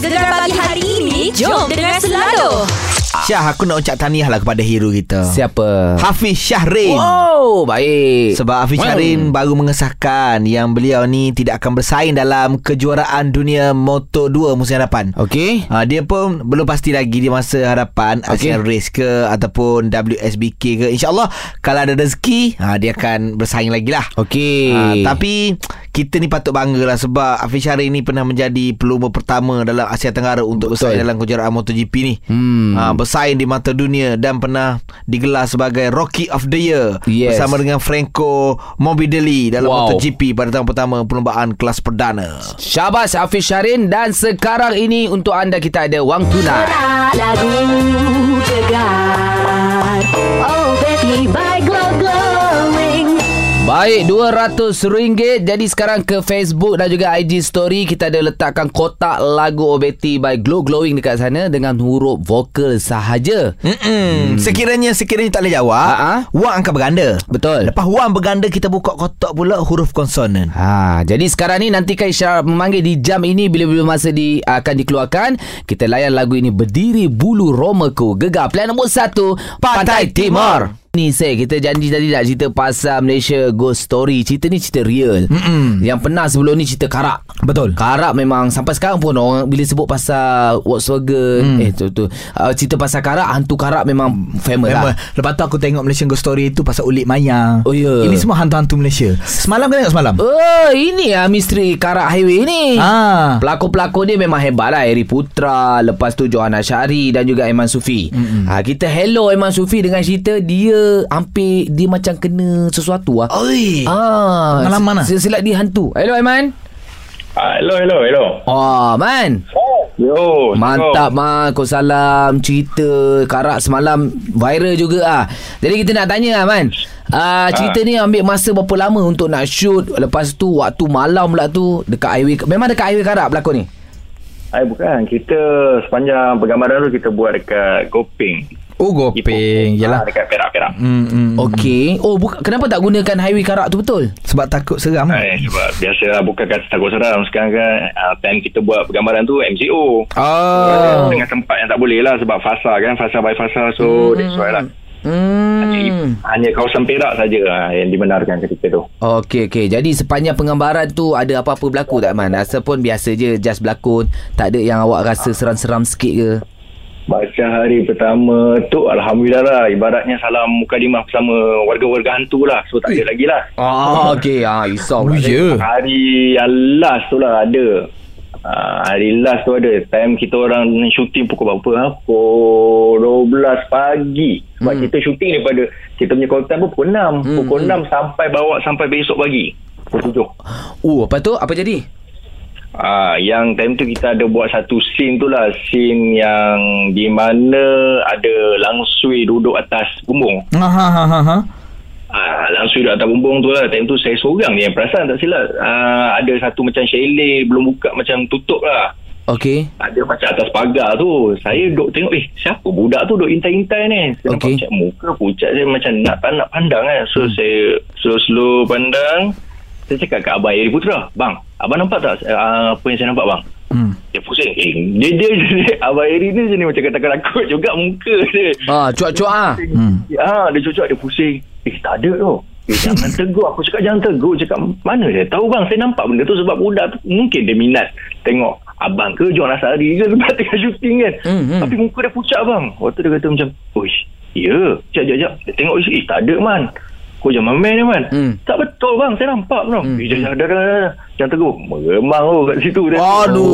Gegar pagi hari ini Jom dengar selalu Syah aku nak ucap tahniah lah kepada hero kita Siapa? Hafiz Syahrin Wow, baik. Sebab Hafiz Wow. Syahrin baru mengesahkan yang beliau ni tidak akan bersaing dalam kejuaraan dunia Moto2 musim hadapan. Okey. Ha, dia pun belum pasti lagi di masa hadapan Okey. Asian Race ke ataupun WSBK ke. InsyaAllah kalau ada rezeki ha, dia akan bersaing lagi lah. Okey. Ha, tapi kita ni patut bangga lah sebab Hafiz Syahrin ni pernah menjadi pelumba pertama dalam Asia Tenggara untuk Betul. bersaing dalam kejuaraan MotoGP ni. Hmm. Ha, bersaing di mata dunia dan pernah digelar sebagai Rocky of the Year Yes. bersama dengan Franco Morbidelli dalam Wow. MotoGP pada tahun pertama perlombaan kelas perdana. Syabas Hafiz Syarin dan sekarang ini untuk anda kita ada wang tunai. Lagu Gegar Oh baby by Glow Glowing Baik, RM200. Jadi sekarang ke Facebook dan juga IG story kita ada letakkan kotak lagu OBT by Glow Glowing dekat sana dengan huruf vokal sahaja. Hmm. Sekiranya sekiranya tak boleh jawab, Ha-ha. wang akan berganda. Betul. Lepas wang berganda kita buka kotak pula huruf konsonan. Ha, jadi sekarang ni nantikan isyarat memanggil di jam ini bila-bila masa di akan dikeluarkan. Kita layan lagu ini berdiri bulu Romaku. Gegar plan nombor 1 Pantai Timur. Ni saya kita janji tadi nak cerita pasal Malaysia Ghost Story. Cerita ni cerita real. Mm-mm. Yang pernah sebelum ni cerita karak. Betul. Karak memang sampai sekarang pun orang bila sebut pasal Volkswagen Hmm. eh tu tu uh, cerita pasal karak hantu karak memang famous Memang. lah. Lepas tu aku tengok Malaysian Ghost Story tu pasal Ulit Maya. Oh, ya. Ini semua hantu-hantu Malaysia. Semalam kau tengok semalam? Oh, ini ah misteri karak highway ni. Ah. Pelakon-pelakon dia memang hebat lah Eri Putra Lepas tu Johanna Syari Dan juga Aiman Sufi ha, Kita hello Aiman Sufi Dengan cerita Dia hampir Dia macam kena sesuatu lah Oi. Ah, Pengalaman se- Silap dia hantu. Hello Aiman. Ah, hello, hello, hello. Oh Man. Yo, Mantap Man. Kau salam Cerita Karak semalam Viral juga ah. Jadi kita nak tanya ah, Man. Ah, cerita ni ambil masa berapa lama untuk nak shoot? Lepas tu waktu malam pula tu Dekat highway Memang dekat highway Karak berlakon ni? Ay, bukan. Kita sepanjang pergambaran tu kita buat dekat Gopeng. Oh, gopeng. Ah, Yalah. dekat Perak-Perak. Hmm, hmm. Okey. Oh, buka, kenapa tak gunakan highway Karak tu betul? Sebab takut seram. Ay, sebab biasalah bukan kata takut seram. Sekarang kan uh, time kita buat pergambaran tu MCO. Oh. Dengan tempat yang tak boleh lah sebab fasa kan. Fasa by fasa. So, that's why lah. Hmm. Hanya kawasan Perak saja uh, yang dibenarkan ketika tu. Okey, okey. Jadi sepanjang penggambaran tu ada apa-apa berlaku tak Man? Rasa pun biasa je just berlakon. Tak ada yang awak rasa seram-seram sikit ke? Baca hari pertama tu Alhamdulillah lah Ibaratnya salam mukadimah bersama warga-warga hantu lah So tak ada lagi lah Ah, okey. Ah, risau Oh, pula. ya. Hari yang last tu lah ada uh, Hari last tu ada Time kita orang shooting pukul berapa ha? Pukul 12 pagi Sebab Hmm. kita shooting daripada Kita punya call time pun pukul 6 Hmm, Pukul hmm. 6 sampai bawa sampai besok pagi Pukul 7 Oh, apa tu? Apa jadi? Ah, yang time tu kita ada buat satu scene tu lah Scene yang di mana ada langsui duduk atas bumbung Ha ha ha ha. ha. Ah, langsui duduk atas bumbung tu lah Time tu saya seorang ni yang perasan tak silap ah, Ada satu macam chalet belum buka macam tutup lah Okey. Ada macam atas pagar tu Saya duduk tengok Eh siapa budak tu duduk intai-intai ni Saya Okey. nampak macam muka pucat dia Macam nak tak nak pandang kan So hmm. saya slow-slow pandang Saya cakap kat Abang Eri Putra Bang Abang nampak tak uh, Apa yang saya nampak bang Hmm. Dia pusing eh, Dia dia, dia Abang Eri ni jenis macam kata-kata juga muka dia Ah, cuak-cuak ah. Hmm. Ya, dia cucuk dia pusing. Eh, tak ada tu. Eh, jangan tegur. Aku cakap jangan tegur. Cakap, mana dia tahu bang, saya nampak benda tu sebab budak tu mungkin dia minat tengok abang ke John Asari ke sebab tengah syuting kan. Hmm, hmm. Tapi muka dia pucat bang. Waktu dia kata macam, Uish, ya, jap, jap, jap. Dia tengok, eh, tak ada man. Kau jangan main ni man. Hmm. Tak betul bang, saya nampak bang. Hmm, Eh, jangan, dah, dah, dah, dah. Jangan tegur. Meremang tu kat situ. Dia. Aduh.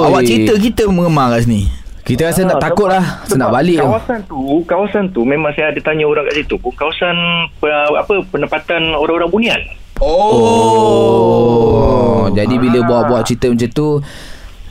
Oi. Awak cerita kita mengemar kat sini. Kita rasa nak Ah, takut lah. Saya nak balik tu. Kawasan tu, kawasan tu memang saya ada tanya orang kat situ. Kawasan apa penempatan orang-orang bunian. Oh. Jadi bila buat-buat cerita macam tu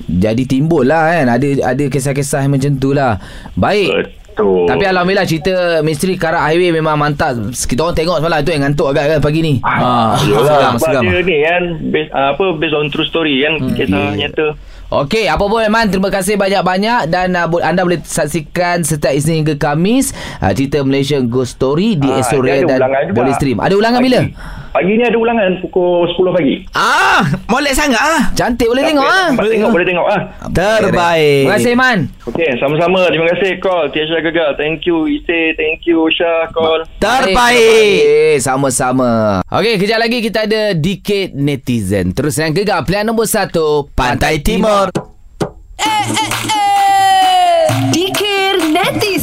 jadi timbul lah kan ada ada kisah-kisah yang macam tu lah baik Betul. Tapi Alhamdulillah cerita misteri Karak Highway memang mantap kita orang tengok semalam tu yang ngantuk agak kan pagi ni Ah, seram, sebab seram. dia ni kan based, uh, apa based on true story kan hmm, kisah yeah. nyata. Okey, apa pun Man, terima kasih banyak-banyak dan uh, anda boleh saksikan setiap Isnin hingga Kamis uh, cerita Malaysia Ghost Story di Ah, Esok dia Ria ada dan boleh stream. Ada ulangan bila? Pagi ni ada ulangan pukul 10 pagi. Ah, molek sangat ah. Cantik boleh tengok ah. Nampak tengok boleh tengok ah. Terbaik. Terima kasih Man. Okey, sama-sama. Terima kasih call Tiasha Gegar. Thank you Ise, thank you Syah call. Terbaik. Eh, sama-sama. Okey, kejap lagi kita ada Dikit Netizen. Terus yang gegar pilihan nombor satu. Pantai Timur. Dikir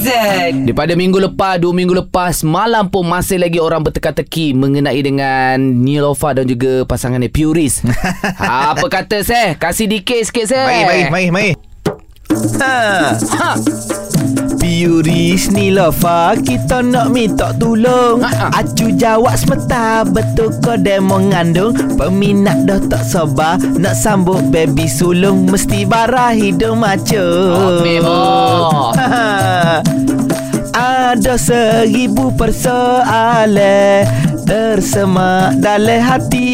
netizen. Daripada minggu lepas, dua minggu lepas, malam pun masih lagi orang berteka-teki mengenai dengan Nilofa dan juga pasangannya Puris. Apa kata saya? Kasih dikit sikit saya. Mari, mari, mari, mari. Ha. Ha. Piuris ni Lofa Kita nak minta tolong Ha, ha. Acu jawab semeta Betul kau demo mengandung Peminat dah tak sabar Nak sambut baby sulung Mesti barah hidung macu Oh, memang. Ha. Ada seribu persoalan Tersemak dalam hati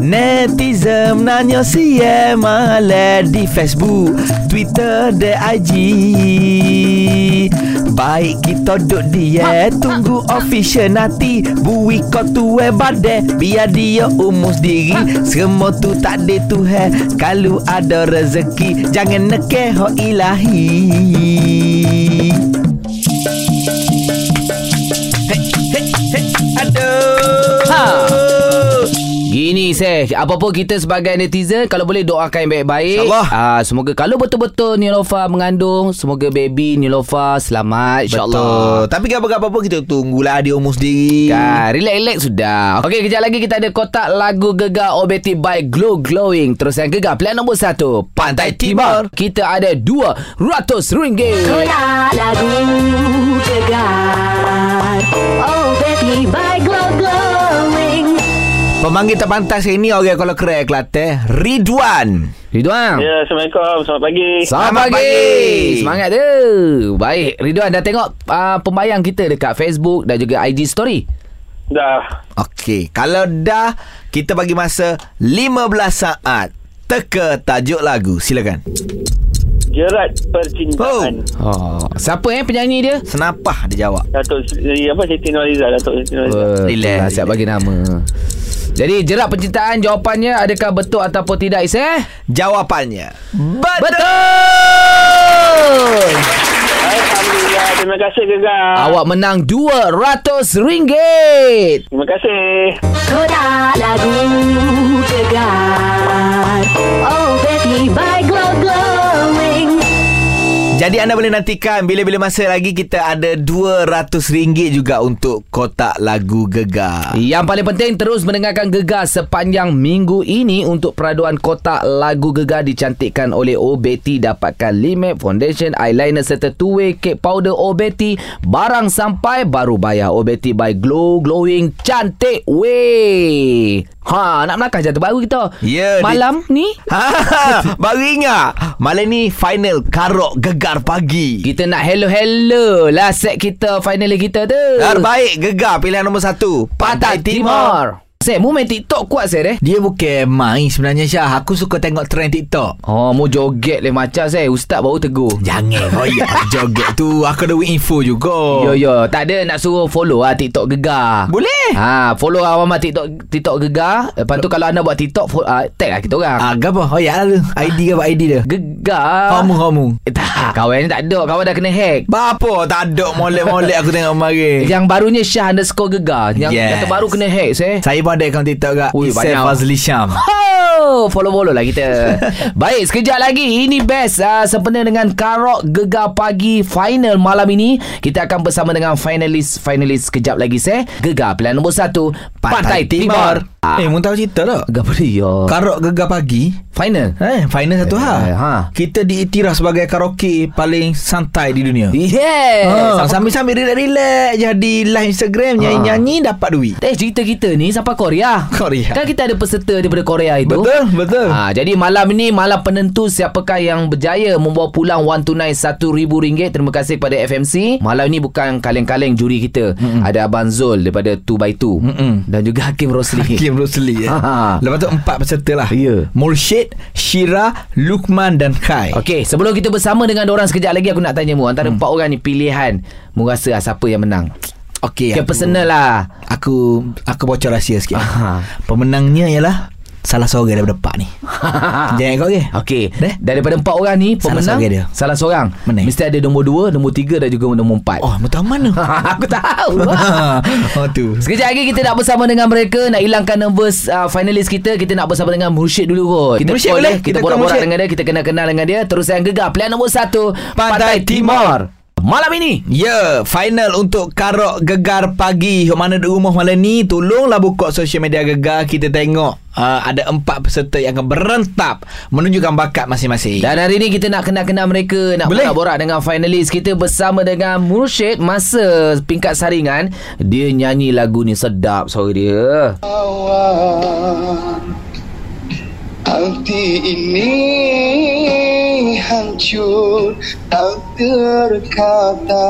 Netizen nanya siya malah Di Facebook, Twitter dan IG Baik kita duduk dia. Tunggu official nanti. Bui kau tuwe badai Biar dia umus diri Semua tu tak ada Tuhan Kalau ada rezeki Jangan nekeh ilahi Gini seh Apa pun kita sebagai netizen Kalau boleh doakan yang baik-baik InsyaAllah. Ah, Semoga kalau betul-betul Nilofa mengandung Semoga baby Nilofa selamat InsyaAllah Betul Tapi apa-apa pun kita tunggulah dia umur sendiri Kan, relax-relax sudah. Okey, kejap lagi kita ada kotak lagu gegar OBT by Glow Glowing. Terus yang gegar pilihan nombor satu. Pantai Timur. Kita ada RM200. Kotak lagu gegar. Oh baby by glow. Pemanggil terpantas hari ni orang kalau keren Kelantan Ridwan Ridwan. Ya, Assalamualaikum. Selamat pagi. Selamat Selamat pagi. pagi. Semangat tu. Baik, Ridwan dah tengok uh, pembayang kita dekat Facebook dan juga IG story. Dah. Okey Kalau dah Kita bagi masa 15 saat Teka tajuk lagu Silakan Jerat percintaan. Oh, siapa eh penyanyi dia? Senapah dia jawab Datuk apa Siti Nurhaliza, Datuk Siti Nurhaliza. Uh, Relax, siap bagi nama. Jadi jerat percintaan jawapannya adakah betul ataupun tidak Is eh? Jawapannya Betul. Alhamdulillah. Terima kasih Gegar. Awak menang RM200. Terima kasih. Kotak lagu gegar. Oh baby by glow glowing. Jadi anda boleh nantikan Bila-bila masa lagi Kita ada RM200 juga Untuk kotak lagu gegar. Yang paling penting terus mendengarkan Gegar sepanjang minggu ini untuk peraduan kotak lagu Gegar dicantikkan oleh OBT dapatkan lip foundation, eyeliner serta two-way cake powder OBT barang sampai baru bayar OBT by Glow Glowing. Cantik weh. Ha, nak melangkah jatuh baru kita. Ya, di- Malam ni Ha, baru ingat Malam ni final Karok Gegar Pagi kita nak hello-hello lah set kita finally kita tu. Terbaik Gegar pilihan nombor satu Pantai Timur. Saya mu main TikTok kuat saya deh. Dia bukan main sebenarnya Syah Aku suka tengok trend TikTok Oh, mu joget le macam saya. Ustaz baru tegur. Jangan royak joget tu Aku ada info juga Yo yo, tak ada nak suruh follow lah TikTok Gegar. Boleh Ha, follow awak TikTok TikTok Gegar. Lepas tu kalau anda buat TikTok fo- uh, tag lah kita orang. Ah, apa? Oh ya lah ID ke apa ID dia? Gegar. Kamu kamu. Eh, tak, kawan ni tak ada. Kawan dah kena hack. Bapa tak ada molek-molek aku tengok kemarin. Yang barunya Syah underscore Gegar. Yang, Yes. yang terbaru kena hack saya. Saya pun ada akaun TikTok kak. Ui, banyak. Fazli Syam. Oh, follow-follow lah kita. Baik, sekejap lagi. Ini best. Uh, sempena dengan Karok Gegar Pagi final malam ini. Kita akan bersama dengan finalis-finalis sekejap lagi, saya. Gegar pilihan nombor satu. Pantai, Timur. Ah, Eh, mu tahu cerita tak? Gegar dia. Karok gegar pagi. Final. Eh, final satu Eh, hal. ha. Kita diiktiraf sebagai karaoke paling santai di dunia. Yes. Ha, sambil-sambil relax-relax jadi live Instagram nyanyi-nyanyi dapat duit. Eh cerita kita ni sampai Korea. Korea. Kan kita ada peserta daripada Korea itu. Betul, betul. Ha, jadi malam ni malam penentu siapakah yang berjaya membawa pulang wang tunai RM1,000. Terima kasih kepada FMC. Malam ni bukan kaleng-kaleng juri kita. Mm-mm. Ada Abang Zul daripada 2x2. Mm-mm. Dan juga Hakim Rosli. Hakim Rosli ya. Ha. Lepas tu empat peserta lah. Ya. Mursyid, Syira, Lukman dan Kai. Okey, sebelum kita bersama dengan orang sekejap lagi aku nak tanya mu antara Hmm. empat orang ni pilihan mu rasa ah, siapa yang menang? Okey. Okay, aku- personal lah. Aku aku bocor rahsia sikit. Aha. Pemenangnya ialah salah seorang daripada empat ni. Jangan kau ke? Okey, Deh. daripada empat orang ni Salah pemenang seorang dia. salah seorang. Mana? Mesti ada nombor dua, nombor tiga dan juga nombor empat. Oh, betul mana? Aku tahu. oh tu. Sekejap lagi kita nak bersama dengan mereka nak hilangkan nervous uh, finalis kita. Kita nak bersama dengan Mursyid dulu kot. Kita Mursyid boleh? kita Kita borak-borak dengan dia, kita kenal-kenal dengan dia. Terus yang gegar pilihan nombor satu Pantai, Timur. Malam ini Ya, yeah, final untuk Karok Gegar Pagi. Yang mana di rumah malam ni, tolonglah buka sosial media Gegar. Kita tengok uh, ada empat peserta yang akan berentap menunjukkan bakat masing-masing. Dan hari ni kita nak kenal-kenal mereka Nak Boleh. borak-borak dengan finalis Kita bersama dengan Mursyid Masa pingkat saringan Dia nyanyi lagu ni sedap suara dia awan Hati ini hancur tak terkata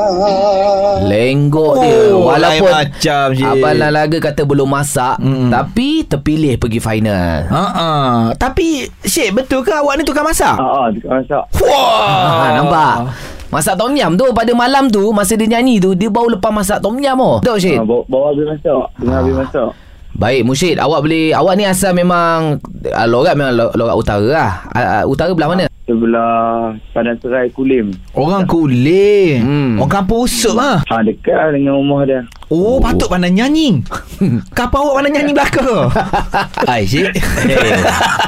Lenggok Oh, dia Walaupun lain macam je. Abang Lalaga kata belum masak Mm-mm. Tapi terpilih pergi final Ha uh Tapi Syed betul ke awak ni tukang masak? Ah, ah, tukang masak. Wah, ha, Nampak Masak tom yam tu Pada malam tu Masa dia nyanyi tu Dia baru lepas masak tom yam oh. Betul Syed Ah, bawa, bawa habis masak. Tengah habis masak. Baik Mursyid Awak boleh Awak ni asal memang uh, Lorat memang lo- lorat utara lah uh, uh, Utara belah mana? Sebelah Padang Serai Kulim. Orang kulit. Hmm. Orang kampung usuk lah. Ha, dekat dengan rumah dia. Oh, patut pandai nyanyi. Kapal awak pandai nyanyi belaka. Hai, Syed. Hey.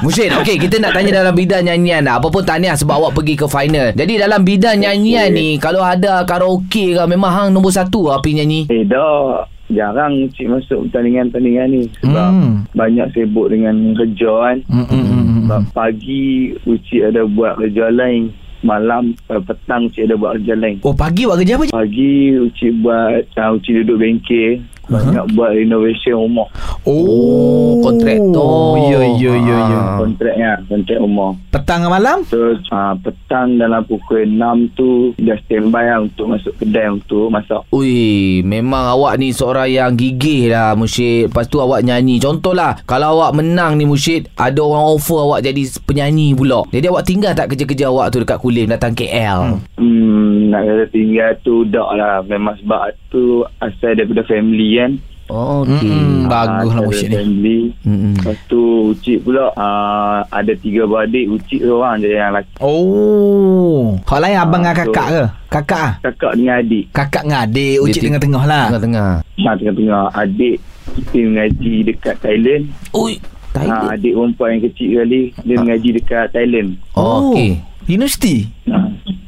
Mursyid Okey kita nak tanya dalam bidang nyanyian lah. Apa pun tahniah sebab awak pergi ke final Jadi dalam bidang nyanyian ni Kalau ada karaoke ke Memang hang nombor satu lah pergi nyanyi Eh, dah. Jarang cik masuk pertandingan-pertandingan ni. Sebab Hmm. banyak sibuk dengan kerja kan. Hmm, hmm, hmm. Sebab pagi Ucik ada buat kerja lain. Malam uh, petang Ucik ada buat kerja lain. Oh, pagi buat kerja apa? je? Pagi Ucik buat uh, Ucik duduk bengkel. Banyak uh-huh. buat renovation rumah. Oh, kontraktor. Ya, ya, ya, ya. Ah. Kontraknya. Kontrak rumah. Petang ke malam? Terus uh, petang dalam pukul 6 tu dah standby lah untuk masuk kedai untuk masak. Ui, memang awak ni seorang yang gigih lah Musyid Lepas tu awak nyanyi Contohlah Kalau awak menang ni Musyid Ada orang offer awak jadi penyanyi pula Jadi awak tinggal tak kerja-kerja awak tu dekat Kulim datang KL Hmm, nak kata tinggal tu dak lah. Memang sebab tu asal daripada family kan. Oh, okey Mm-mm. Bagus lah Ah, Musyid ni. family. Mm-mm. Lepas tu Ucik pula uh, ada tiga beradik. Ucik seorang je yang lelaki. Oh. Hal lain abang dengan Ah, kakak tu. ke? Kakak ah. Kakak dengan adik. Kakak dengan adik, ucik ti- tengah-tengah lah. Tengah-tengah Ha, tengah-tengah adik kita mengaji dekat Thailand. Ui, Ha, Thailand adik perempuan yang kecil kali dia mengaji dekat Thailand. Oh, okey Universiti? Ha,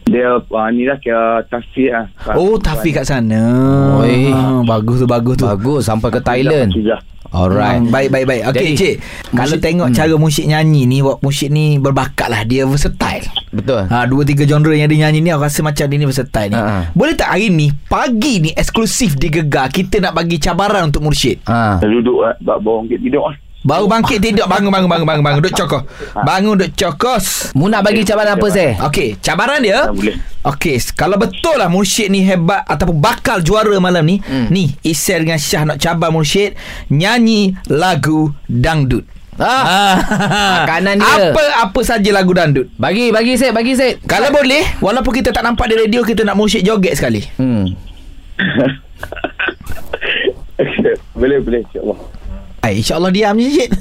dia uh, ni lah kira tafiq lah. Oh, Tafi kat sana. Oi. Ah, bagus tu, bagus tu. Bagus sampai ke Thailand Sudah. Alright Hmm, baik baik baik. Okey Jadi, cik. Kalau tengok hmm. cara musyid nyanyi ni, wak musyid ni berbakat lah. Dia versatile. Betul Ha, dua tiga genre yang dia nyanyi ni aku rasa macam dia ni versatile ni. Ha. Boleh tak hari ni pagi ni eksklusif di Gegar kita nak bagi cabaran untuk Mursyid. Ha. Duduk lah. Bawang kita tidur lah. Baru bangkit tidur bangun bangun bangun bangun bangun duk cokos. Bangun duk cokos. Mu nak bagi cabaran apa saya? Okey, cabaran dia. Okey, kalau betul lah Mursyid ni hebat ataupun bakal juara malam ni, Hmm. ni Isel dengan Syah nak cabar Mursyid nyanyi lagu dangdut. Ah, Makanan dia. Apa apa saja lagu dangdut. Bagi bagi saya bagi saya. Kalau boleh, walaupun kita tak nampak di radio, kita nak Mursyid joget sekali. Hmm. boleh, boleh. InsyaAllah. Ai, insya-Allah diam je Syed.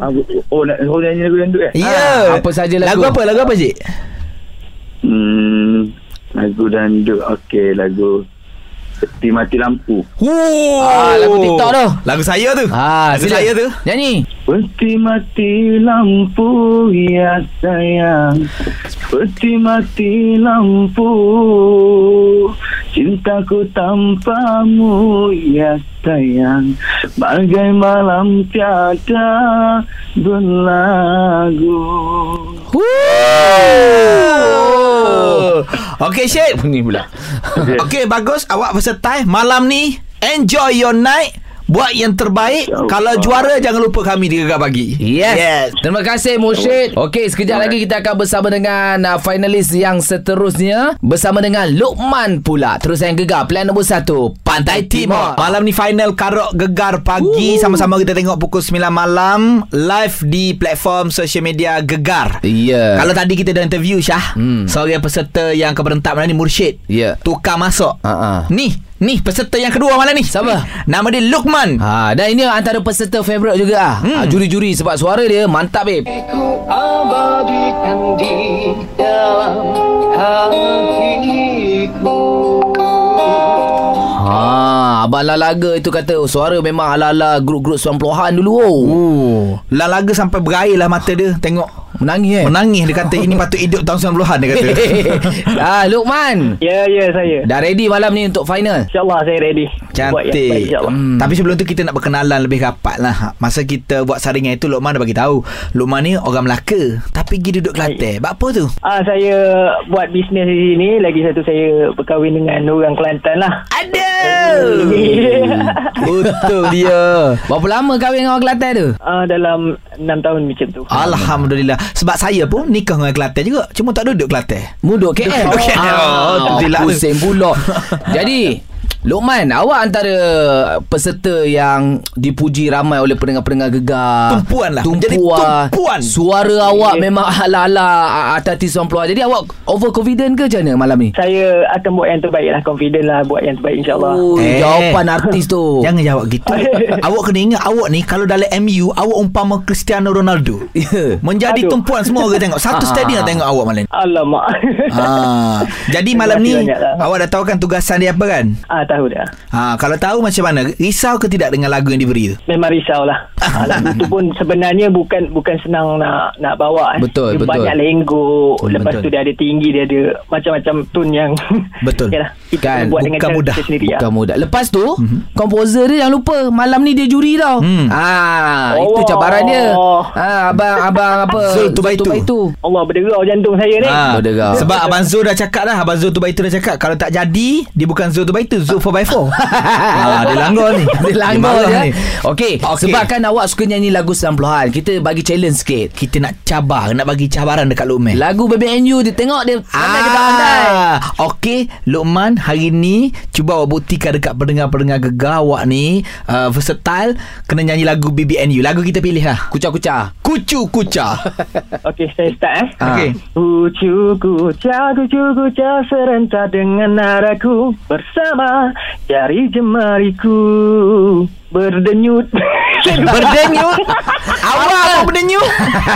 Ah, oh, nak oh, nyanyi lagu dangdut eh? Ya. Ah, apa saja lagu? Lagu apa? Lagu apa Syed? Hmm, lagu dangdut. Okey, lagu Peti Mati Lampu. Oh. Ah, lagu TikTok tu. Lagu saya tu. Ah, lagu sila. saya tu. Nyanyi. Peti mati lampu ya sayang Peti mati lampu Cintaku tanpamu ya sayang Bagai malam tiada berlagu Oh. Okey Syed. Bunyi pula. Okey bagus awak versatile malam ni enjoy your night buat yang terbaik InsyaAllah. kalau juara jangan lupa kami di Gegar Pagi Yes. yes. Terima kasih Mursyid. Okey, sekejap lagi kita akan bersama dengan uh, finalis yang seterusnya bersama dengan Lukman pula. Terus yang gegar plan nombor satu Pantai Timur. Malam ni final Karok Gegar Pagi Sama-sama kita tengok pukul 9 malam Live di platform social media Gegar Ya. Kalau tadi kita dah interview Syah Hmm. Seorang peserta yang keberentap malam ni Mursyid Ya. Tukar masuk Ha-ha. Ni Ni peserta yang kedua malam ni Siapa? Nama dia Lukman Ha, dan ini antara peserta favourite juga ah. Hmm. Ha, juri-juri sebab suara dia mantap babe. abadikan di dalam hatiku Ha, abang Lalaga itu kata oh, suara memang ala-ala grup-grup 90-an dulu oh. Oh, Lalaga sampai berair lah mata dia Tengok Menangis eh. Menangis dia kata Ini patut hidup tahun 90-an dia kata ah, Lukman. Ya, ya saya. Dah ready malam ni untuk final? InsyaAllah saya ready. Baik, Cantik insyaAllah. hmm. Tapi sebelum tu kita nak berkenalan lebih rapat lah Masa kita buat saringan itu Lokman dah bagi tahu Lokman ni orang Melaka Tapi pergi duduk Kelantan Buat apa tu? Ah, saya buat bisnes di sini. Lagi satu saya berkahwin dengan orang Kelantan lah. Ada Betul dia. Berapa lama kahwin dengan orang Kelantan tu? Ah, dalam 6 tahun macam tu. Alhamdulillah Sebab saya pun nikah dengan Kelantan juga Cuma tak duduk Kelantan Muduk KL. Duduk KL. Oh, tu silap tu. pusing pula. Jadi, Lukman, awak antara peserta yang dipuji ramai oleh pendengar-pendengar gegar. Tumpuan lah. Tumpuan. Jadi tumpuan. Suara awak memang ala-ala artis 90-an. Jadi awak overconfident ke macam mana malam ni? Saya akan buat yang terbaik lah. Confident lah buat yang terbaik insyaAllah. Oh, Eh. jawapan artis tu. Jangan jawab gitu Awak kena ingat Awak ni Kalau dalam MU Awak umpama Cristiano Ronaldo Ya. Menjadi Aduh. tumpuan semua orang tengok Satu Ah. stadium nak tengok awak malam ni Alamak. ha. Jadi malam ni lah. Awak dah tahu kan tugasan dia apa kan ah, tahu dah. ha, Kalau tahu macam mana Risau ke tidak dengan lagu yang diberi tu Memang risau lah. Ah, lagu tu pun sebenarnya bukan bukan senang nak nak bawa. eh. Betul, dia betul. Banyak lenggok. Hmm, Lepas betul. tu dia ada tinggi, dia ada macam-macam tune yang... Betul. Yalah, kita Kan, buat dengan bukan cara mudah. sendiri. Bukan lah. mudah. Lepas tu, mm-hmm. komposer dia jangan lupa malam ni dia juri tau. Hmm. Ah, Oh. itu cabaran dia. Ah, abang abang apa? Zul Tubaitu. Tubaitu. Allah berderau jantung saya ni. Ha, Berderau. sebab Abang Zul dah cakap dah Abang Zul tu baik tu dah cakap Kalau tak jadi Dia bukan Zul tu baik Zul 4x4 ha, Dia langgar ni Dia langgar dia. ni. Okey, Okey. sebab kan awak suka nyanyi lagu 90-an. Kita bagi challenge sikit. Kita nak cabar Nak bagi cabaran dekat Luqman Lagu BBNU dia tengok dia pandai ke tak pandai. Ah, Okey Luqman hari ni Cuba awak buktikan dekat pendengar-pendengar gegar Awak ni uh, Versatile Kena nyanyi lagu BBNU Lagu kita pilih lah Kucah-kucah. Kucu Kuca Okey, saya start eh. Ah. Okey Kucu kuca kucu kuca serentak dengan naraku bersama jari jemariku berdenyut. Berdenyut? Awak apa? berdenyut?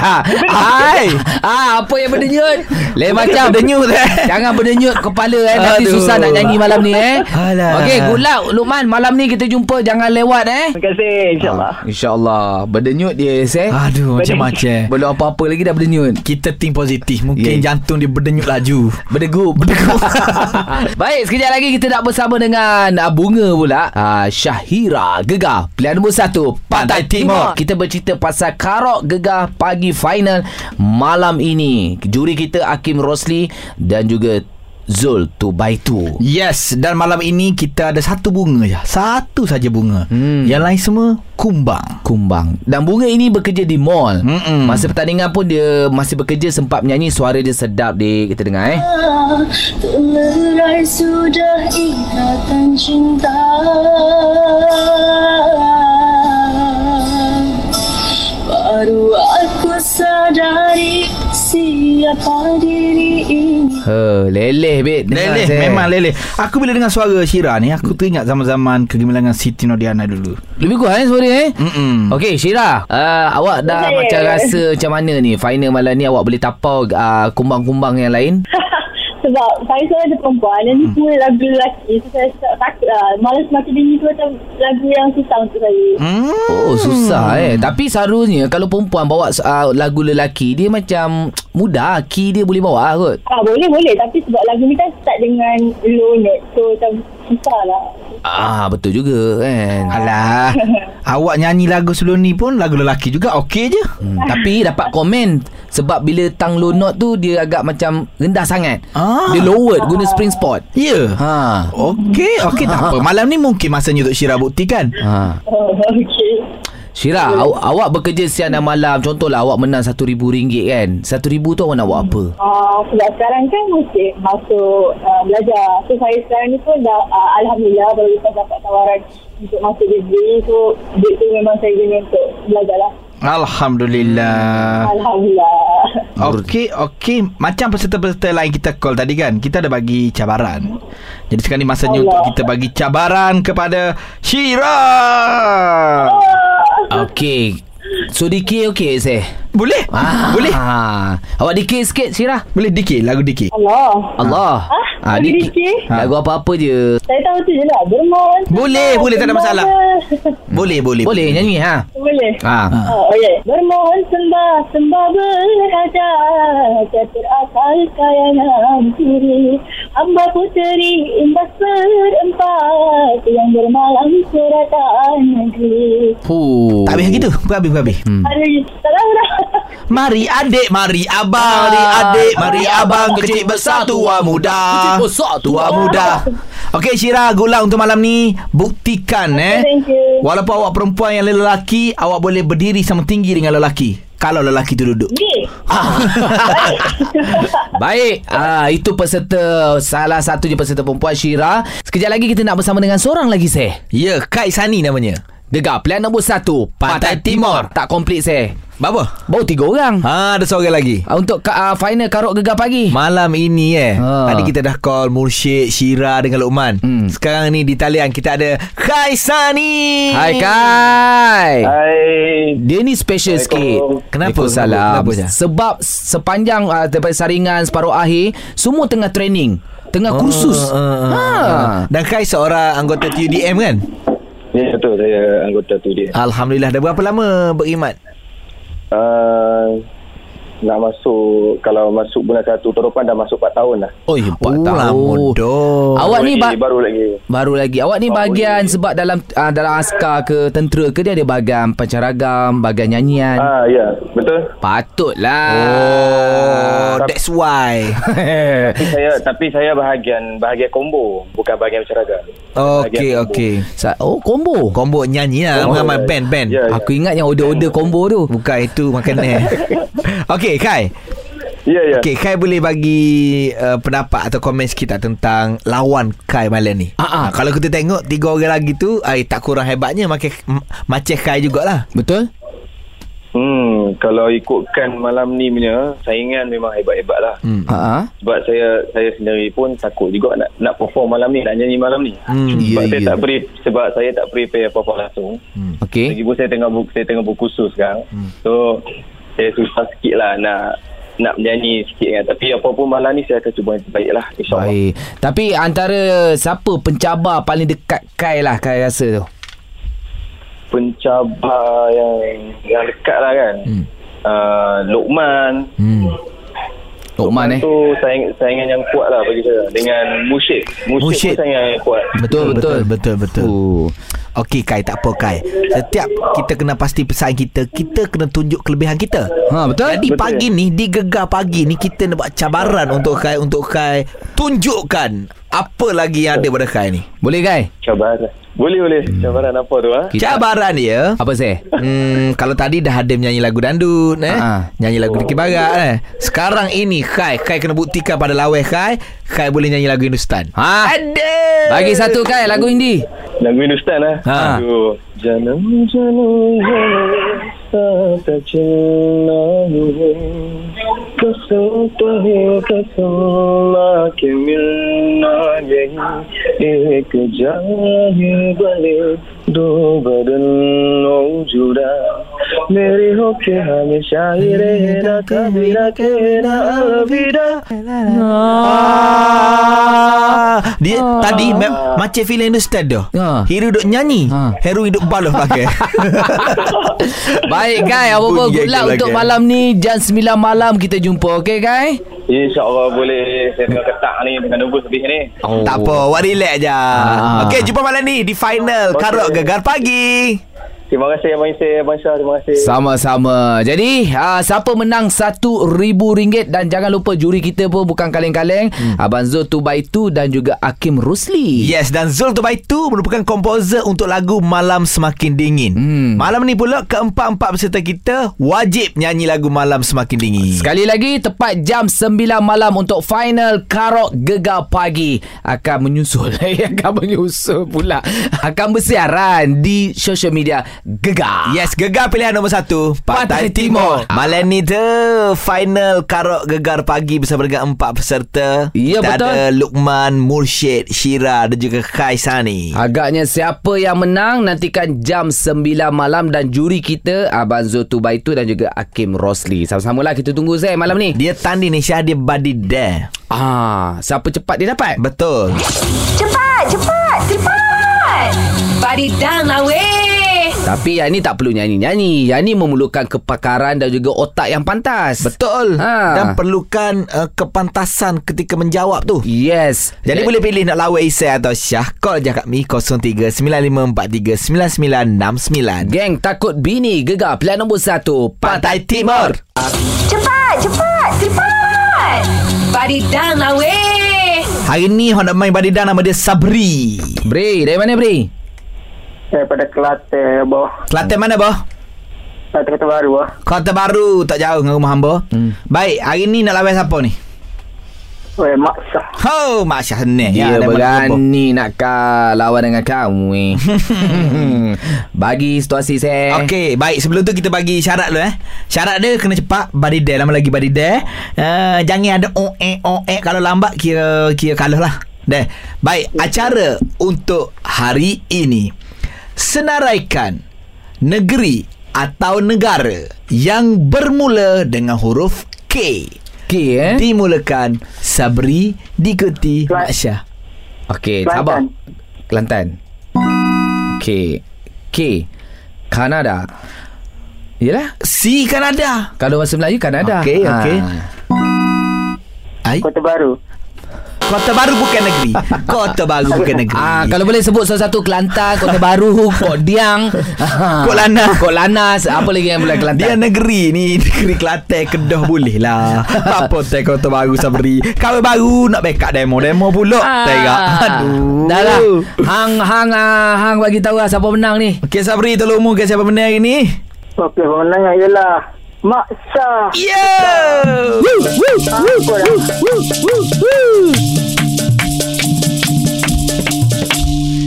Hai. Ah, apa yang berdenyut? Lain macam Berdenyut eh? Jangan berdenyut kepala eh. Nanti Aduh. susah nak nyanyi malam ni eh. Alah. Okey good luck Lukman. Malam ni kita jumpa. Jangan lewat eh. Terima kasih. insyaAllah. InsyaAllah. Berdenyut dia eh Aduh macam-macam Belum apa-apa lagi dah berdenyut. Kita think positif. Mungkin Yeah. jantung dia berdenyut laju. Berdegup. Berdegup. Baik sekejap lagi Kita nak bersama dengan ah, Bunga pula ah, Syahira Gegar Pilihan nombor satu Pantai Timur. Kita bercerita pasal Karok Gegar Pagi final Malam ini. Juri kita Hakim Rosli Dan juga Zul Tubaitu Yes Dan malam ini Kita ada satu bunga je Satu saja bunga. Hmm. Yang lain semua Kumbang. Kumbang. Dan bunga ini bekerja di mall. Mm-mm. Masa pertandingan pun dia Masih bekerja Sempat menyanyi Suara dia sedap dek Kita dengar eh. Terlerai sudah ikatan cinta. Baru aku sadari siapa diri ini. Ha, leleh bet Dengar, Leleh Zek. Memang leleh. Aku bila dengar suara Syira ni Aku teringat zaman-zaman Kegemilangan Siti Nodiana dulu. Lebih kurang eh suara eh. Mm-mm. Okey Syira uh, Awak dah Okey. macam rasa macam mana ni? Final malam ni Awak boleh tapau uh, Kumbang-kumbang yang lain Sebab saya seorang ada perempuan dan ni semua lagu lelaki. So saya tak takut lah. Malam semakin dingin tu macam lagu yang susah untuk saya. Hmm. Oh susah eh Tapi seharusnya Kalau perempuan bawa uh, lagu lelaki Dia macam Mudah Key dia boleh bawa kot Ah boleh boleh tapi sebab lagu ni kan start dengan low note. So macam susah lah. Ah betul juga kan Alah Awak nyanyi lagu sebelum ni pun Lagu lelaki juga Okey je Hmm, tapi dapat komen sebab bila tang low note tu dia agak macam rendah sangat. Ah. Dia lowered guna spring spot. Ya Ha. Okey Okey tak apa Malam ni mungkin masanya untuk Syira buktikan Ha. Oh, okay. Syira, aw, awak bekerja siang dan malam. Contohlah awak menang RM1,000 kan. RM1,000 tu awak nak buat apa? Uh, sebab sekarang kan musim masuk uh, belajar. So saya sekarang ni pun dah uh, Alhamdulillah baru lepas dapat tawaran untuk masuk degree. So duit tu memang saya guna untuk belajar lah. Alhamdulillah Alhamdulillah. Okey, okey. Macam peserta-peserta lain kita call tadi kan, kita ada bagi cabaran. Jadi sekarang ni masanya Allah. untuk kita bagi cabaran kepada Syira. Okey. So DK okey saya. Boleh? Boleh? Ah. Awak DK sikit Syirah. Boleh DK, lagu DK. Allah. Allah. Ah, lagu DK? Lagu apa-apa je. Saya tahu tu je lah. Boleh, boleh, tak ada masalah. Boleh, boleh. Boleh nyanyi ha. boleh. Ha. Oh, okay. Bermohon sembah, sembah berhaja Terakal kayangan diri Hamba puteri imbas berempat Yang bermalam seratan negeri Huh. Tak habis gitu. Habis, habis. Hmm. Tak tahu Mari adik, mari abang, mari adik, mari abang. Kecil besar tua muda. Kecil besar Tua muda. Okey Syira, gula untuk malam ni. Buktikan eh. Thank you. Walaupun awak perempuan yang lelaki Awak boleh berdiri sama tinggi dengan lelaki. Kalau lelaki tu duduk. Ni Baik, ah itu peserta salah satu je peserta perempuan Syira. Sekejap lagi kita nak bersama dengan seorang lagi saya. Ya, Kai Sani namanya Gegar pilihan nombor satu Pantai Timur. Tak komplit saya. Berapa? Baru tiga orang. Ha, ada seorang lagi Ah, Untuk uh, final karok gegar pagi. Malam ini eh Ha. Tadi kita dah call Mursyid, Syira dengan Luqman Hmm. Sekarang ni di talian kita ada Kai Sani Hai Kai. Hai. Dia ni special sikit. Kenapa? Kenapa, Sebab sepanjang uh, daripada saringan separuh akhir semua tengah training, tengah kursus. Uh, uh, uh, ha. Dan Kai seorang anggota TUDM kan? Ya betul saya anggota tu dia. Alhamdulillah Dah berapa lama berimat? Uh, nak masuk kalau masuk bulan satu tahun depan dah masuk 4 tahun dah. Oh, 4 Oh, tahun. lama dah. Awak ni Lagi- ba- baru lagi. Baru lagi. Awak ni Baru bahagian lagi. sebab dalam uh, dalam askar ke tentera ke dia ada bahagian pancaragam, bahagian nyanyian. Ah ya, betul. Patutlah. Oh, that's why. Tapi saya tapi saya bahagian bahagian combo, bukan bahagian masyarakat. Okey, okey. Sa- oh, combo. Combo nyanyi lah. Combo. Mengamal band-band. Ya, ya. Aku ingat yang order-order combo tu. Bukan itu makanan. okey, Kai. Ya, ya. Okey, Kai boleh bagi uh, pendapat atau komen sikit tak tentang lawan Kai malam ni? Ah, ah. kalau kita tengok tiga orang lagi tu, ai tak kurang hebatnya makin m- macam Kai jugalah. Betul? Hmm, kalau ikutkan malam ni punya saingan memang hebat-hebat lah. Hmm. Ha ah. Sebab saya saya sendiri pun takut juga nak nak perform malam ni, nak nyanyi malam ni. Hmm, sebab ya, saya ya. tak beri sebab saya tak prepare apa-apa langsung. Okey. Lagipun saya tengah bu- saya tengah berkursus sekarang. So saya susah sikit lah nak nak menyanyi sikit kan. Tapi apa pun malam ni saya akan cuba yang terbaik lah. InsyaAllah. Baik. Tapi antara siapa pencabar paling dekat Kai lah Kai rasa tu? Pencabar yang yang dekat lah kan. Hmm. Uh, Lokman. Hmm. Lokman eh. Tu saing, saingan yang kuat lah bagi saya. Dengan Musyid. Musyid, Musyid. pun saingan yang kuat. Betul betul. betul, betul. Oh. Okey Kai, tak apa Kai. Setiap kita kena pasti pesaing kita, kita kena tunjuk kelebihan kita. Ha betul? Jadi Betul. pagi ni di gegar pagi ni kita nak buat cabaran untuk Kai untuk Kai tunjukkan apa lagi yang ada pada Kai ni. Boleh Kai? Cabaran. Boleh, boleh. Cabaran apa tu ha? Kita- Cabaran dia Apa saya? Hmm, kalau tadi dah ada menyanyi lagu dandut eh. Ha. Nyanyi lagu Dikit Barat eh. Sekarang ini Kai, Kai kena buktikan pada laweh Kai, Kai boleh nyanyi lagu Hindustan. Ha. Ada. Bagi satu Kai lagu Hindi. Lagu Hindustan lah. Ha. Aduh. Janam janam janam Sata chenna huए कसम तो है कसम के मिलना यही एक जाए भले दो बदन हो जुड़ा मेरे हो के हमेशा ही रहना कभी ना कहना अलविदा Ah, dia tadi ma- macam filem Hindustan tu. Ha. Hero duk nyanyi, Ha. Heru duk baloh pakai. Baik Kai, apa-apa Bunyi good luck lagi. untuk malam ni jam 9 malam kita jumpa. Okey Kai? InsyaAllah boleh Saya tengah ketak ni Dengan nunggu lebih ni Oh. tak apa, awak relax je. Ah. Okey, jumpa malam ni di final Okey. Karok Gegar Pagi. Terima kasih Abang Isai Abang Syah Terima kasih Sama-sama. Jadi, uh, siapa menang RM1,000 dan jangan lupa juri kita pun bukan kaleng-kaleng. Hmm. Abang Zul 2x2 dan juga Hakim Rusli. Yes dan Zul Tubaitu merupakan komposer untuk lagu Malam Semakin Dingin. Hmm. Malam ni pula keempat-empat peserta kita wajib nyanyi lagu Malam Semakin Dingin. Sekali lagi tepat jam 9 malam untuk final Karok Gegar Pagi akan menyusul akan menyusul pula akan bersiaran di social media Gegar. Yes, Gegar pilihan nombor satu Pantai Pantai, Timur. Timur. Malam ni tu Final Karok Gegar Pagi Bersama dengan empat peserta Ya, Kita betul. ada Lukman, Mursyid, Syira Dan juga Khaisani Agaknya siapa yang menang nantikan jam 9 malam dan juri kita Abang Zotu Baitu dan juga Hakim Rosli. Sama-sama lah kita tunggu Zai malam ni. Dia tanding ni Syah dia body dare Ah, siapa cepat dia dapat? Betul Cepat, cepat, cepat. Body down lah weh. Tapi yang ni tak perlu nyanyi-nyanyi. Yang ni memerlukan kepakaran dan juga otak yang pantas. Betul Ha. Dan perlukan uh, kepantasan ketika menjawab tu Yes. Jadi boleh pilih nak lawan Isai atau Syah Call je kat Mi 03-9543-9969 Geng takut bini gegar pilihan nombor 1 Pantai Timur Cepat, cepat, cepat. Down lah weh. Hari ni Honda main body down nama dia Sabri Bri, dari mana Bri? Daripada Kelantan boh Kelantan mana boh? Kelantan Kota Baru boh Kota Baru tak jauh dengan rumah hamba. Hmm. Baik, hari ni nak lawan siapa ni? Weh maksa Oh, Mak Syah ni. Dia Hamba. berani nak kau lawan dengan kamu eh. Bagi situasi saya. Okey, baik. Sebelum tu kita bagi syarat dulu eh. Syarat dia kena cepat. Body dare. Lama lagi body dare. Uh, jangan ada eh oh eh. Kalau lambat kira kira kalah lah. Deh. Baik, acara untuk hari ini. Senaraikan negeri atau negara yang bermula dengan huruf K. Okey eh. Dimulakan Sabri diikuti Kelan- Syah. Okey, sabar. Kelantan. Okey. K. Kanada. Yelah. Si Kanada. Kalau bahasa Melayu Kanada. Okey, Ha. okey. Ai, Kota Baru Kota Baru bukan negeri. Kota Baru bukan negeri. Ah, kalau boleh sebut salah satu Kelantan, Kota Baru, Kok Diang, Kok Lanas. Kok Lanas, apa lagi yang boleh Kelantan? Dia negeri ni Negeri Kelantan Kedah boleh lah Apa teh Kota Baru Sabri Kau baru nak backup demo Demo pula Ah. Tengok Aduh Dah lah. Hang hang ah, hang bagi tahu lah siapa menang ni. Okey Sabri tolong umumkan siapa menang hari ni Okey pemenangnya ialah Maksa Yeah Apa dah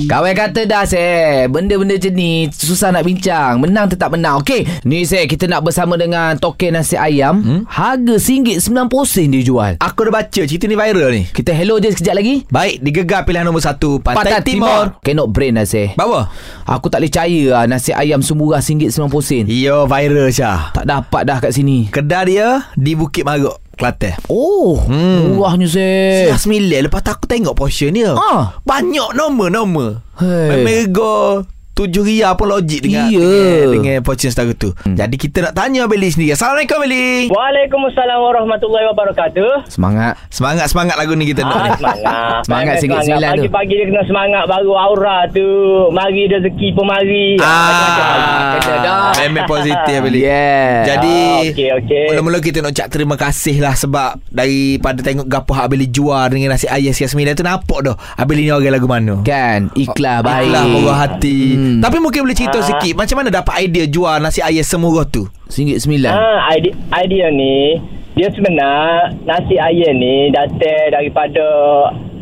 Kawan kata dah saya Benda-benda macam ni Susah nak bincang. Menang tetap menang. Okey Ni saya kita nak bersama dengan Token nasi ayam. Hmm? Harga RM1.90 dia jual. Aku dah baca Cerita ni viral ni. Kita hello dia sekejap lagi. Baik Digegar pilihan nombor satu Pantai, Timur, Cannot brain dah saya Bawa Aku tak boleh percaya lah Nasi ayam semurah RM1.90 Yo viral Syah. Tak dapat dah kat sini. Kedai dia Di Bukit Maruk Kelantan Oh Hmm. Murahnya saya Sia sembilan Lepas tu aku tengok portion dia Ah. Banyak nombor-nombor Hey. Mega Tujuh ria pun logik dengan, Iya. dengan, dengan portion setara tu. Hmm. Jadi kita nak tanya Beli sendiri. Assalamualaikum Beli. Waalaikumsalam warahmatullahi wabarakatuh. Semangat. Semangat-semangat lagu ni kita nak. Ah, ni. semangat Semangat sikit sembilan tu. Pagi-pagi dia kena semangat Baru aura tu. Mari rezeki pun mari. Ah, dah. Memang positif Beli. Yeah Jadi Ah, okey, okey. Mula-mula kita nak ucap terima kasih lah Sebab Daripada tengok Gapo hak Abeli jual Dengan nasi ayam sembilan tu Nampak dah Abeli ni orang lagu mana Kan? Ikhlas baik. Ikhlas murah hati. Hmm. Tapi mungkin boleh cerita Ah. sikit Macam mana dapat idea Jual nasi ayam semurah tu RM1.9 Ah, idea, idea ni dia sebenar nasi ayam ni datang daripada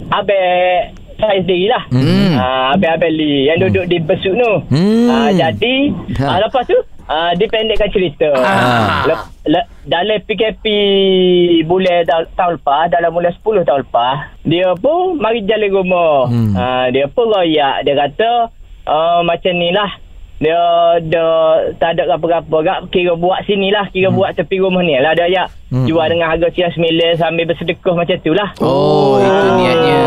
abang saya sendiri lah. Hmm. Ah, abang-abang Lee yang duduk di besuk tu. Hmm. Ah, jadi Ha. ah, lepas tu ah, dipendekkan cerita. Ah. Lep, le, dalam PKP bulan ta- tahun lepas, dalam bulan 10 tahun lepas, dia pun mari jalan rumah. Hmm. Ah, dia pun royak. Dia kata ah, macam ni lah. Dia dia tak ada apa-apa. Gak kira buat sini lah. Kira hmm. buat tepi rumah ni lah dia ya Hmm. jual dengan harga sias sembilan sambil bersedekah macam tu lah. Oh itu niatnya.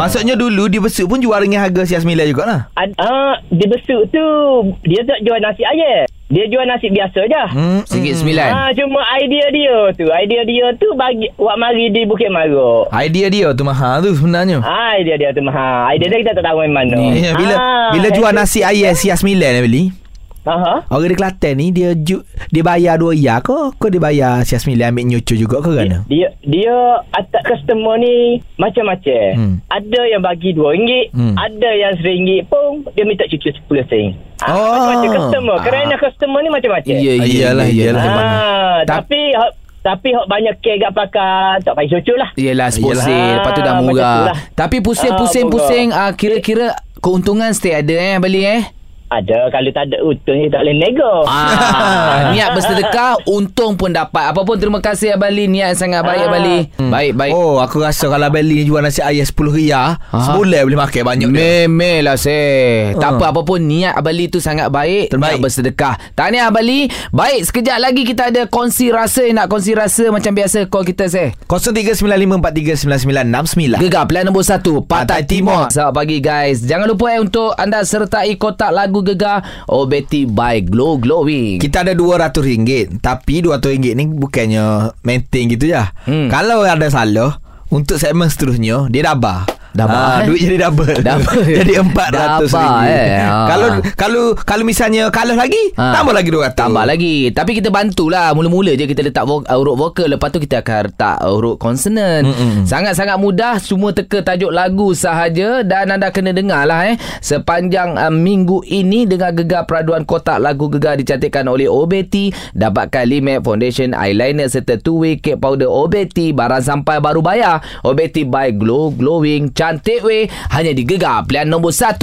Maksudnya dulu Di besuk pun jual dengan harga sias sembilan jugalah? Ad, ah, di besuk tu dia tak jual nasi ayam dia jual nasi biasa je hmm. RM1.9 Ah, cuma idea dia tu idea dia tu bagi buat mari di Bukit Maruk Idea dia tu mahal tu sebenarnya Ah, idea dia tu mahal. Idea dia kita tak tahu mana. Ni, Ya, bila Ah, bila jual nasi ayam sias sembilan beli Aha. Orang di Kelantan ni dia ju, dia bayar dua ya ke? Kau dia bayar sias sembilan ambil nyucu juga ke kan? Dia dia atas customer ni macam-macam. Hmm. Ada yang bagi RM2, Hmm. ada yang RM1 pun dia minta cucu RM10 sen. Ah, Oh. macam-macam customer. Kerana customer ni macam-macam. Ya, Iyalah, ya, iyalah. ya. Ah, tapi hak- tapi hak banyak kek gak pakai tak payah cucu lah. Sport Yelah. sale Lepas tu dah Ah, macam murah lah. Tapi pusing-pusing Ah, pusing ah, Kira-kira Keuntungan stay ada eh Beli eh ada kalau tak ada untung dia tak boleh nego. Ah, niat bersedekah untung pun dapat. Apa pun terima kasih Abali niat sangat baik Ah. Abali. Baik baik. Oh aku rasa kalau Bali ni jual nasi ayam 10 riyal Ah. Sebulan boleh makan banyak dia Memelah seh Tak Ah. apa apa pun Niat Abali tu sangat baik Terbaik. Nak bersedekah Tahniah Abali Baik sekejap lagi kita ada Kongsi rasa Nak kongsi rasa Macam biasa Call kita seh 0395439969 Gegar pilihan nombor 1 Pantai Timur Selamat pagi guys Jangan lupa eh Untuk anda sertai kotak lagu Gegar. Obeti by Glow Glowing Kita ada RM200 Tapi RM200 ni bukannya maintain gitu je. Hmm. Kalau ada salah Untuk segmen seterusnya Dia double Double, Ah, eh? Duit jadi double Double. Jadi RM400 Double, eh. Ah. Kalau Kalau kalau misalnya Kalah lagi Ha. Tambah lagi RM200 Tambah lagi Tapi kita bantulah Mula-mula je kita letak vo- huruf vokal Lepas tu kita akan letak huruf consonant Mm-mm. Sangat-sangat mudah Semua teka tajuk lagu sahaja Dan anda kena dengar lah eh Sepanjang uh, minggu ini Dengan gegar peraduan kotak lagu gegar Dicantikkan oleh OBT Dapatkan Limet Foundation Eyeliner Serta two way cake powder OBT Barang sampai baru bayar OBT by Glow Glowing Cantik weh. Hanya di gegar Pilihan nombor 1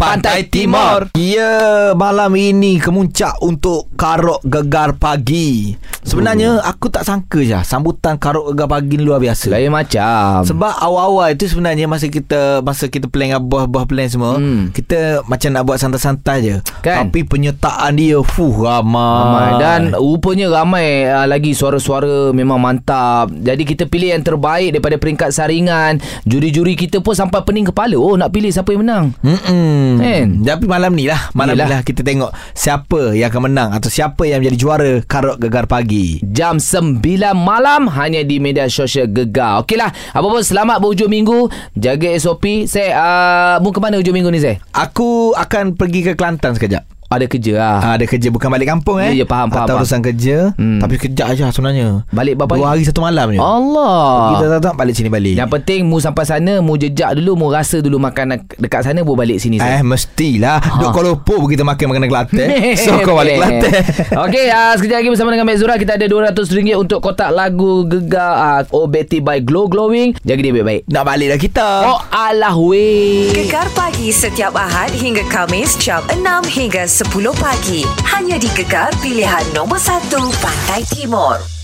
Pantai Timur. Ya malam ini kemuncak untuk Karok Gegar Pagi. Sebenarnya aku tak sangka je Sambutan Karok Gegar Pagi ni luar biasa. Lain macam. Sebab awal-awal itu sebenarnya masa kita masa kita plan dengan buah-buah plan semua, hmm. kita macam nak buat santai-santai je. Kan? Tapi penyertaan dia fuh ramai. Ramai. Dan rupanya ramai uh, lagi suara-suara memang mantap. Jadi kita pilih yang terbaik daripada peringkat saringan. Juri-juri kita pun sampai pening kepala Oh nak pilih siapa yang menang Hmm. Kan? Tapi malam ni lah, malam Yelah. ni lah kita tengok siapa yang akan menang atau siapa yang menjadi juara Karok Gegar Pagi. Jam 9 malam hanya di media sosial Gegar Okeylah Apa pun selamat berhujung minggu Jaga SOP Saya uh, Mu ke mana hujung minggu ni saya? Aku akan pergi ke Kelantan sekejap. Ada kerja lah Ah, ada kerja bukan balik kampung eh. Ya, ya, faham, faham, Atau faham. urusan kerja, Hmm. tapi kejap aja sebenarnya. Balik berapa Dua hari satu malam je. Allah Kita tak balik sini balik. Yang penting mu sampai sana Mu jejak dulu Mu rasa dulu makanan dekat sana Mu balik sini Eh mestilah ha. Duk Lumpur pun kita makan makanan Kelantan So kau balik Kelantan Okey, uh, sekejap lagi bersama dengan Mek Zura kita ada RM200 untuk kotak lagu Gegar uh, Oh Betty by Glow Glowing. Jaga dia baik-baik. Nak balik dah kita Oh alah weh. Gegar pagi setiap Ahad hingga Kamis jam 6 hingga 10 pagi. Hanya di Gegar pilihan nombor 1 Pantai Timur.